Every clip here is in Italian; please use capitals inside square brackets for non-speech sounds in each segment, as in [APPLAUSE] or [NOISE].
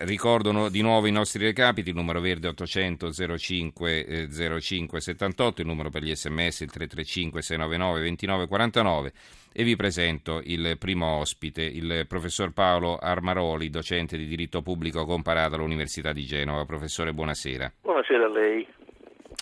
Ricordo di nuovo i nostri recapiti, il numero verde 800 05 05 78, il numero per gli sms il 335 699 2949 e vi presento il primo ospite, il professor Paolo Armaroli, docente di diritto pubblico comparato all'Università di Genova. Professore, buonasera. Buonasera a lei.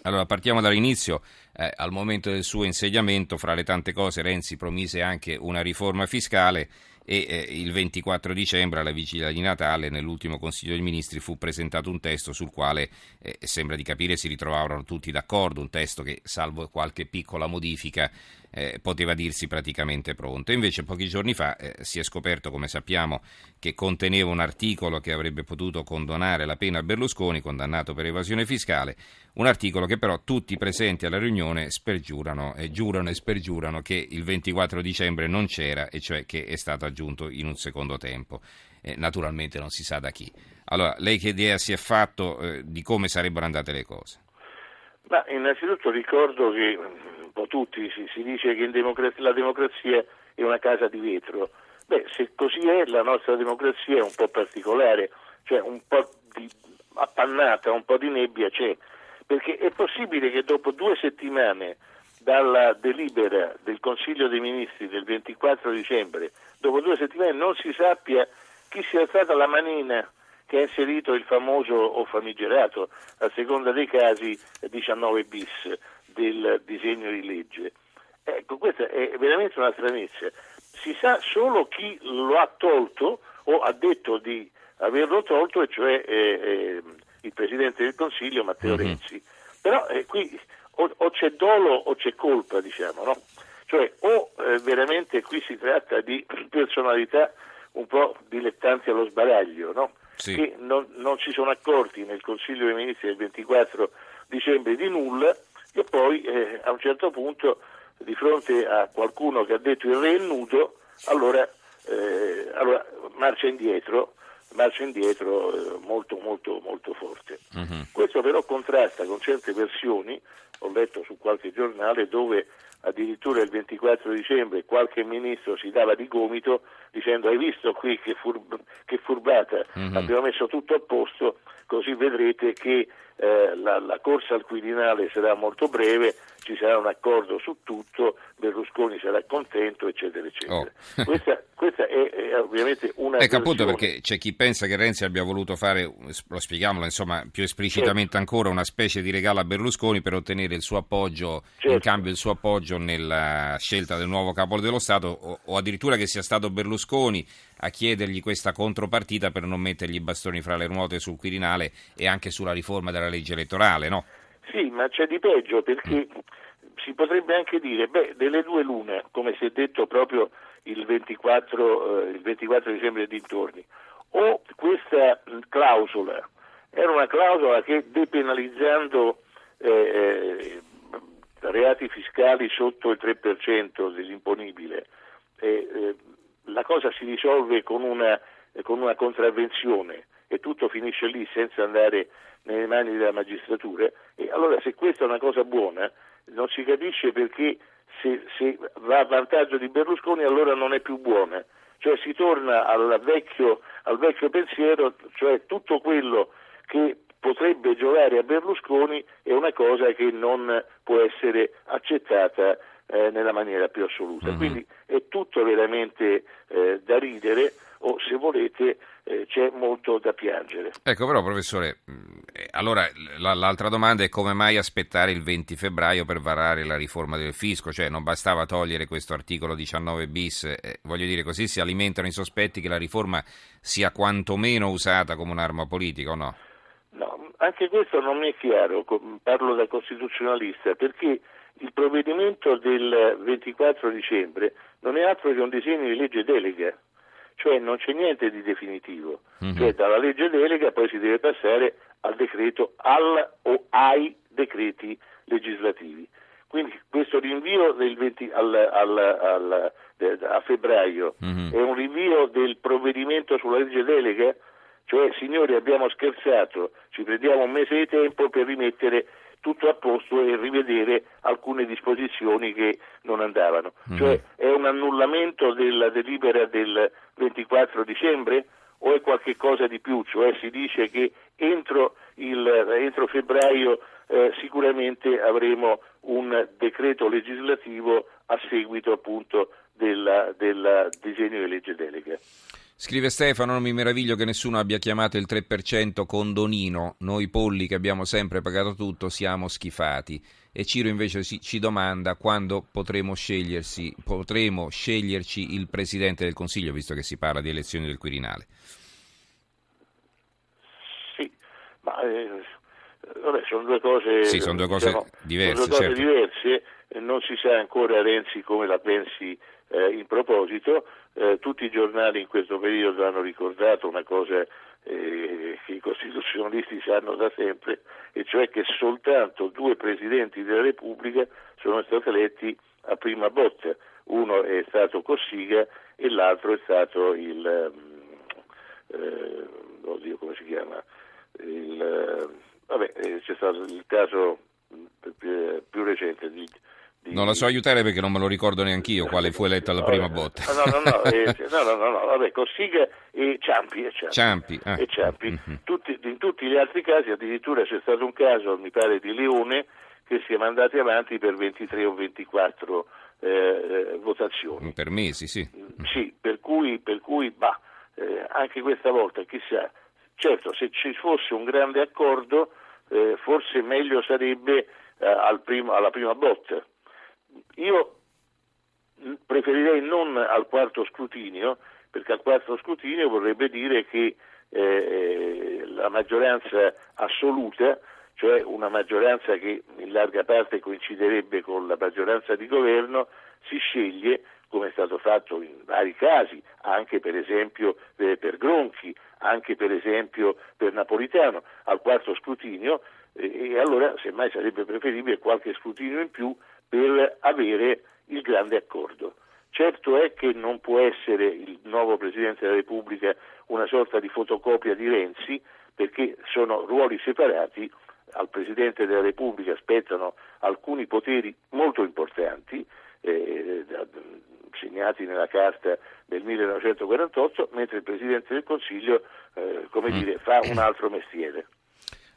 Allora, partiamo dall'inizio. Eh, al momento del suo insediamento, fra le tante cose, Renzi promise anche una riforma fiscale e eh, il 24 dicembre, alla vigilia di Natale, nell'ultimo Consiglio dei Ministri fu presentato un testo sul quale eh, sembra di capire si ritrovavano tutti d'accordo, un testo che, salvo qualche piccola modifica, eh, poteva dirsi praticamente pronto. Invece pochi giorni fa eh, si è scoperto, come sappiamo, che conteneva un articolo che avrebbe potuto condonare la pena a Berlusconi, condannato per evasione fiscale, un articolo che però tutti presenti alla riunione spergiurano, eh, giurano e spergiurano che il 24 dicembre non c'era e cioè che è stato aggiunto in un secondo tempo. Eh, naturalmente non si sa da chi. Allora, lei che idea si è fatto eh, di come sarebbero andate le cose? Ma innanzitutto ricordo che po' tutti si, si dice che democrazia, la democrazia è una casa di vetro. Beh, se così è, la nostra democrazia è un po' particolare, cioè un po' di appannata, un po' di nebbia c'è, perché è possibile che dopo due settimane dalla delibera del Consiglio dei Ministri del 24 dicembre, dopo due settimane non si sappia chi sia stata la manina che ha inserito il famoso o famigerato, a seconda dei casi, 19 bis del disegno di legge. Ecco, questa è veramente una stranezza. Si sa solo chi lo ha tolto o ha detto di averlo tolto, e cioè eh, eh, il Presidente del Consiglio Matteo mm-hmm. Renzi. Però eh, qui o, o, c'è dolo o c'è colpa, diciamo, no? Cioè o eh, veramente qui si tratta di [CLEARS THROAT] personalità un po' dilettanti allo sbaraglio, no? sì. che non, non, si sono accorti nel Consiglio dei Ministri del 24 dicembre di nulla e poi eh, a un certo punto di fronte a qualcuno che ha detto il re è nudo, allora, eh, allora marcia indietro, marcia indietro eh, molto molto molto forte. Uh-huh. Questo però contrasta con certe versioni, ho letto su qualche giornale, dove addirittura il 24 dicembre qualche ministro si dava di gomito dicendo hai visto qui che, furb- che furbata, mm-hmm. abbiamo messo tutto a posto, così vedrete che eh, la, la, corsa al Quirinale sarà molto breve, ci sarà un accordo su tutto, Berlusconi sarà contento, eccetera, eccetera. Oh. [LAUGHS] questa, questa è, è, ovviamente una... Ecco appunto perché c'è chi pensa che Renzi abbia voluto fare, lo spieghiamolo insomma più esplicitamente certo. ancora, una specie di regalo a Berlusconi per ottenere il suo appoggio, certo. in cambio il suo appoggio nella scelta del nuovo capo dello Stato o, o addirittura che sia stato Berlusconi a chiedergli questa contropartita per non mettergli i bastoni fra le ruote sul Quirinale e anche sulla riforma della legge elettorale, no? Sì, ma c'è di peggio perché mm. si potrebbe anche dire, beh, delle due lune, come si è detto proprio il 24, eh, il 24 dicembre dintorni, o questa clausola era una clausola che depenalizzando eh, eh reati fiscali sotto il 3% dell'imponibile eh, eh la cosa si risolve con una, con una contravvenzione e tutto finisce lì senza andare nelle mani della magistratura. E allora se questa è una cosa buona, non si capisce perché se, se, va a vantaggio di Berlusconi allora non è più buona. Cioè si torna al vecchio, al vecchio pensiero, cioè tutto quello che potrebbe giocare a Berlusconi è una cosa che non può essere accettata eh, nella maniera più assoluta. Mm-hmm. Quindi è tutto veramente eh, da ridere o se volete eh, c'è molto da piangere. Ecco però professore, mm, allora la, l'altra domanda è come mai aspettare il 20 febbraio per varare la riforma del fisco? Cioè non bastava togliere questo articolo 19 bis, eh, voglio dire così si alimentano i sospetti che la riforma sia quantomeno usata come un'arma politica o no? No, anche questo non mi è chiaro, parlo da costituzionalista, perché il provvedimento del 24 dicembre non è altro che un disegno di legge delega, cioè non c'è niente di definitivo, mm-hmm. cioè dalla legge delega poi si deve passare al decreto, al o ai decreti legislativi. Quindi questo rinvio 20, al, al, al, a febbraio mm-hmm. è un rinvio del provvedimento sulla legge delega, cioè signori abbiamo scherzato, ci prendiamo un mese di tempo per rimettere tutto a posto e rivedere alcune disposizioni che non andavano. Mm. Cioè è un annullamento della delibera del 24 dicembre o è qualche cosa di più, cioè si dice che entro, il, entro febbraio eh, sicuramente avremo un decreto legislativo a seguito appunto del disegno di legge delega. Scrive Stefano, non mi meraviglio che nessuno abbia chiamato il 3% condonino, noi polli che abbiamo sempre pagato tutto siamo schifati. E Ciro invece ci domanda quando potremo, potremo sceglierci il Presidente del Consiglio, visto che si parla di elezioni del Quirinale. Sì, ma eh, vabbè, sono due cose, sì, sono due cose diciamo, diverse. Sono due cose certo. diverse, non si sa ancora Renzi come la pensi eh, in proposito, eh, tutti i giornali in questo periodo hanno ricordato una cosa eh, che i costituzionalisti sanno da sempre, e cioè che soltanto due presidenti della Repubblica sono stati eletti a prima botta. Uno è stato Cossiga e l'altro è stato il, mm, eh, oddio come si chiama, il, vabbè, eh, c'è stato il caso più, più recente di non la so aiutare perché non me lo ricordo neanche io quale fu eletto alla prima botta. No, no, no, eh, [LAUGHS] no, no, no, no, vabbè, Cossiga e Ciampi. E Ciampi, Ciampi, ah. e Ciampi. Mm-hmm. Tutti, in tutti gli altri casi addirittura c'è stato un caso, mi pare, di Leone che si è mandato avanti per 23 o 24 eh, eh, votazioni. Per mesi, sì. Sì, per cui, per cui bah, eh, anche questa volta, chissà, certo, se ci fosse un grande accordo, eh, forse meglio sarebbe eh, al primo, alla prima botta. Io preferirei non al quarto scrutinio, perché al quarto scrutinio vorrebbe dire che eh, la maggioranza assoluta, cioè una maggioranza che in larga parte coinciderebbe con la maggioranza di governo, si sceglie, come è stato fatto in vari casi, anche per esempio eh, per Gronchi, anche per esempio per Napolitano, al quarto scrutinio, e allora semmai sarebbe preferibile qualche scrutinio in più per avere il grande accordo. Certo è che non può essere il nuovo Presidente della Repubblica una sorta di fotocopia di Renzi, perché sono ruoli separati, al Presidente della Repubblica spettano alcuni poteri molto importanti, eh, segnati nella Carta del 1948, mentre il Presidente del Consiglio eh, come mm. dire, fa un altro mestiere.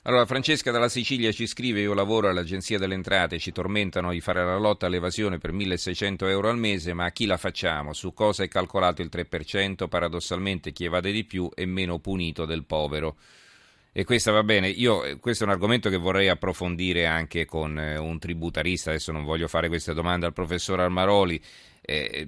Allora, Francesca dalla Sicilia ci scrive: Io lavoro all'Agenzia delle Entrate, ci tormentano di fare la lotta all'evasione per 1600 euro al mese, ma a chi la facciamo? Su cosa è calcolato il 3%? Paradossalmente chi evade di più è meno punito del povero. E questa va bene, io questo è un argomento che vorrei approfondire anche con eh, un tributarista, adesso non voglio fare queste domande al professor Armaroli, eh,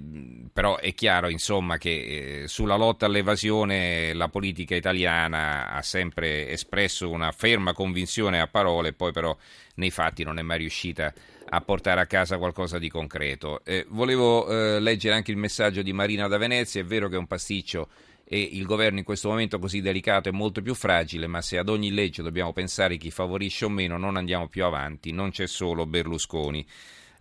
però è chiaro insomma, che eh, sulla lotta all'evasione la politica italiana ha sempre espresso una ferma convinzione a parole, poi però nei fatti non è mai riuscita a portare a casa qualcosa di concreto. Eh, volevo eh, leggere anche il messaggio di Marina da Venezia, è vero che è un pasticcio e il governo in questo momento così delicato è molto più fragile, ma se ad ogni legge dobbiamo pensare chi favorisce o meno non andiamo più avanti, non c'è solo Berlusconi.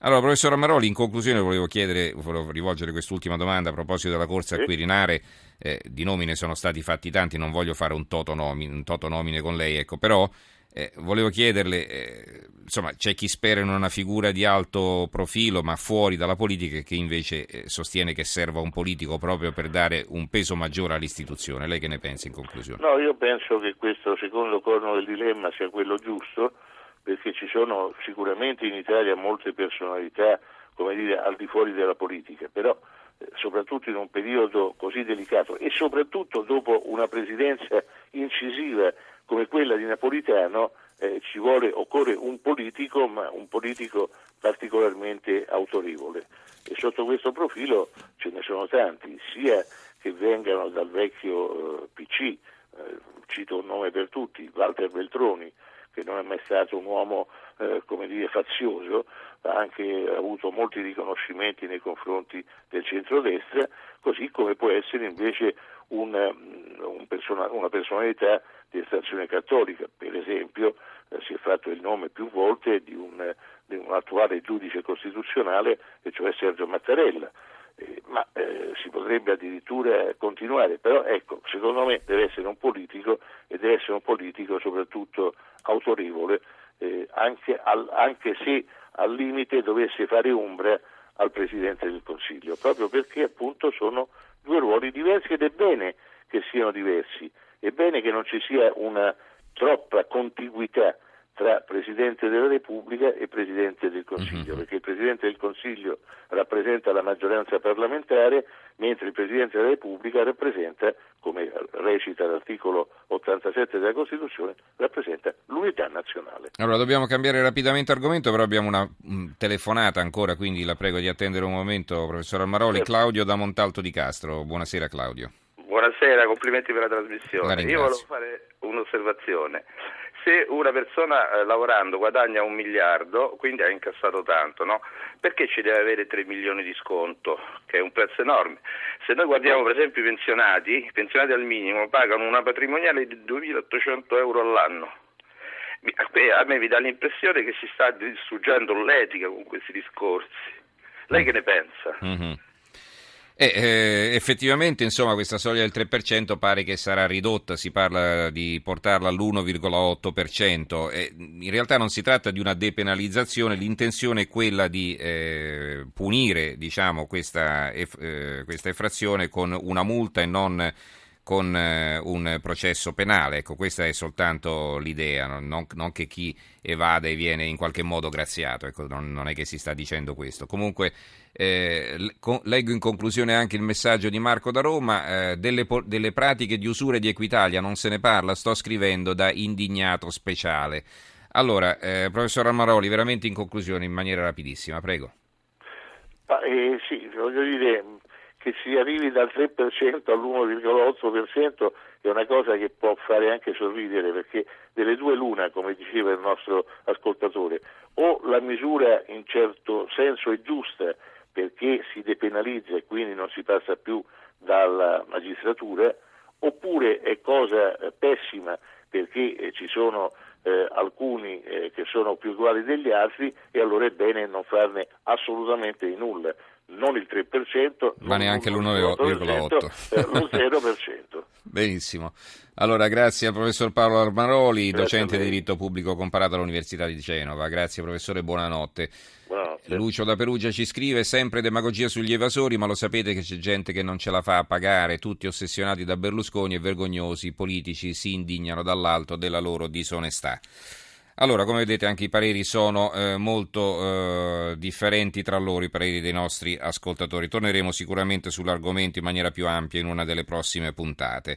Allora, professor Amaroli, in conclusione volevo chiedere, volevo rivolgere quest'ultima domanda a proposito della corsa a Quirinare. Eh, di nomine sono stati fatti tanti, non voglio fare un toto nomine, un toto nomine con lei, ecco, però eh, volevo chiederle, eh, insomma, c'è chi spera in una figura di alto profilo, ma fuori dalla politica, e che invece eh, sostiene che serva un politico proprio per dare un peso maggiore all'istituzione. Lei che ne pensa in conclusione? No, io penso che questo secondo corno del dilemma sia quello giusto perché ci sono sicuramente in Italia molte personalità, come dire, al di fuori della politica, però eh, soprattutto in un periodo così delicato e soprattutto dopo una presidenza incisiva come quella di Napolitano eh, ci vuole, occorre un politico, ma un politico particolarmente autorevole. E sotto questo profilo ce ne sono tanti, sia che vengano dal vecchio eh, PC, eh, cito un nome per tutti, Walter Beltroni, che non è mai stato un uomo eh, come dire, fazioso, ha anche avuto molti riconoscimenti nei confronti del centrodestra, così come può essere invece un, mm, un persona, una personalità di estrazione cattolica, per esempio eh, si è fatto il nome più volte di un, di un attuale giudice costituzionale, e cioè Sergio Mattarella. Eh, ma eh, si potrebbe addirittura continuare, però ecco, secondo me deve essere un politico deve essere un politico soprattutto autorevole, eh, anche, al, anche se al limite dovesse fare ombra al Presidente del Consiglio, proprio perché appunto sono due ruoli diversi ed è bene che siano diversi. È bene che non ci sia una troppa contiguità tra Presidente della Repubblica e Presidente del Consiglio, uh-huh. perché il Presidente del Consiglio rappresenta la maggioranza parlamentare, mentre il Presidente della Repubblica rappresenta, come recita l'articolo 87 della Costituzione, rappresenta l'unità nazionale. Allora dobbiamo cambiare rapidamente argomento, però abbiamo una mh, telefonata ancora, quindi la prego di attendere un momento, professor Almaroli. Certo. Claudio da Montalto di Castro. Buonasera Claudio. Buonasera, complimenti per la trasmissione. Io volevo fare un'osservazione se una persona eh, lavorando guadagna un miliardo, quindi ha incassato tanto, no? perché ci deve avere 3 milioni di sconto, che è un prezzo enorme? Se noi guardiamo per esempio i pensionati, i pensionati al minimo pagano una patrimoniale di 2.800 euro all'anno. A me mi dà l'impressione che si sta distruggendo l'etica con questi discorsi. Lei che ne pensa? Mm-hmm. Eh, eh, effettivamente, insomma, questa soglia del 3% pare che sarà ridotta, si parla di portarla all'1,8%. Eh, in realtà non si tratta di una depenalizzazione, l'intenzione è quella di eh, punire diciamo, questa, eh, questa effrazione con una multa e non con eh, un processo penale. Ecco, questa è soltanto l'idea, non, non, che chi evade viene in qualche modo graziato, ecco, non, non, è che si sta dicendo questo. Comunque eh, leggo in conclusione anche il messaggio di Marco da Roma, eh, delle, delle pratiche di usura di Equitalia non se ne parla, sto scrivendo da indignato speciale. Allora, eh, professor Amaroli, veramente in conclusione, in maniera rapidissima, prego. Ma, eh, sì, voglio dire, che si arrivi dal 3% all'1,8% è una cosa che può fare anche sorridere perché delle due l'una, come diceva il nostro ascoltatore, o la misura in certo senso è giusta perché si depenalizza e quindi non si passa più dalla magistratura, oppure è cosa eh, pessima perché eh, ci sono eh, alcuni eh, che sono più uguali degli altri e allora è bene non farne assolutamente nulla non il 3%, ma neanche l'1,8%, eh, lo 0%. [LAUGHS] Benissimo. Allora, grazie al professor Paolo Armaroli, grazie docente di diritto pubblico comparato all'Università di Genova. Grazie professore, buonanotte. buonanotte. Lucio da Perugia ci scrive sempre demagogia sugli evasori, ma lo sapete che c'è gente che non ce la fa a pagare, tutti ossessionati da Berlusconi e vergognosi, i politici si indignano dall'alto della loro disonestà. Allora, come vedete anche i pareri sono eh, molto eh, differenti tra loro, i pareri dei nostri ascoltatori. Torneremo sicuramente sull'argomento in maniera più ampia in una delle prossime puntate.